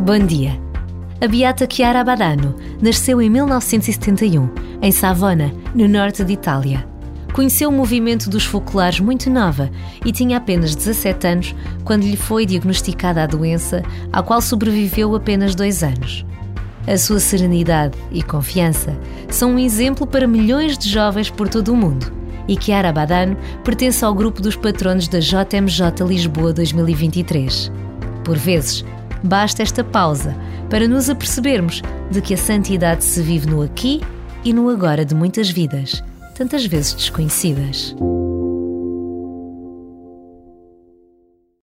Bom dia. A beata Chiara Badano nasceu em 1971, em Savona, no norte de Itália. Conheceu o movimento dos focolares muito nova e tinha apenas 17 anos quando lhe foi diagnosticada a doença, à qual sobreviveu apenas dois anos. A sua serenidade e confiança são um exemplo para milhões de jovens por todo o mundo. E Chiara Badano pertence ao grupo dos patronos da JMJ Lisboa 2023. Por vezes, basta esta pausa para nos apercebermos de que a santidade se vive no aqui e no agora de muitas vidas, tantas vezes desconhecidas.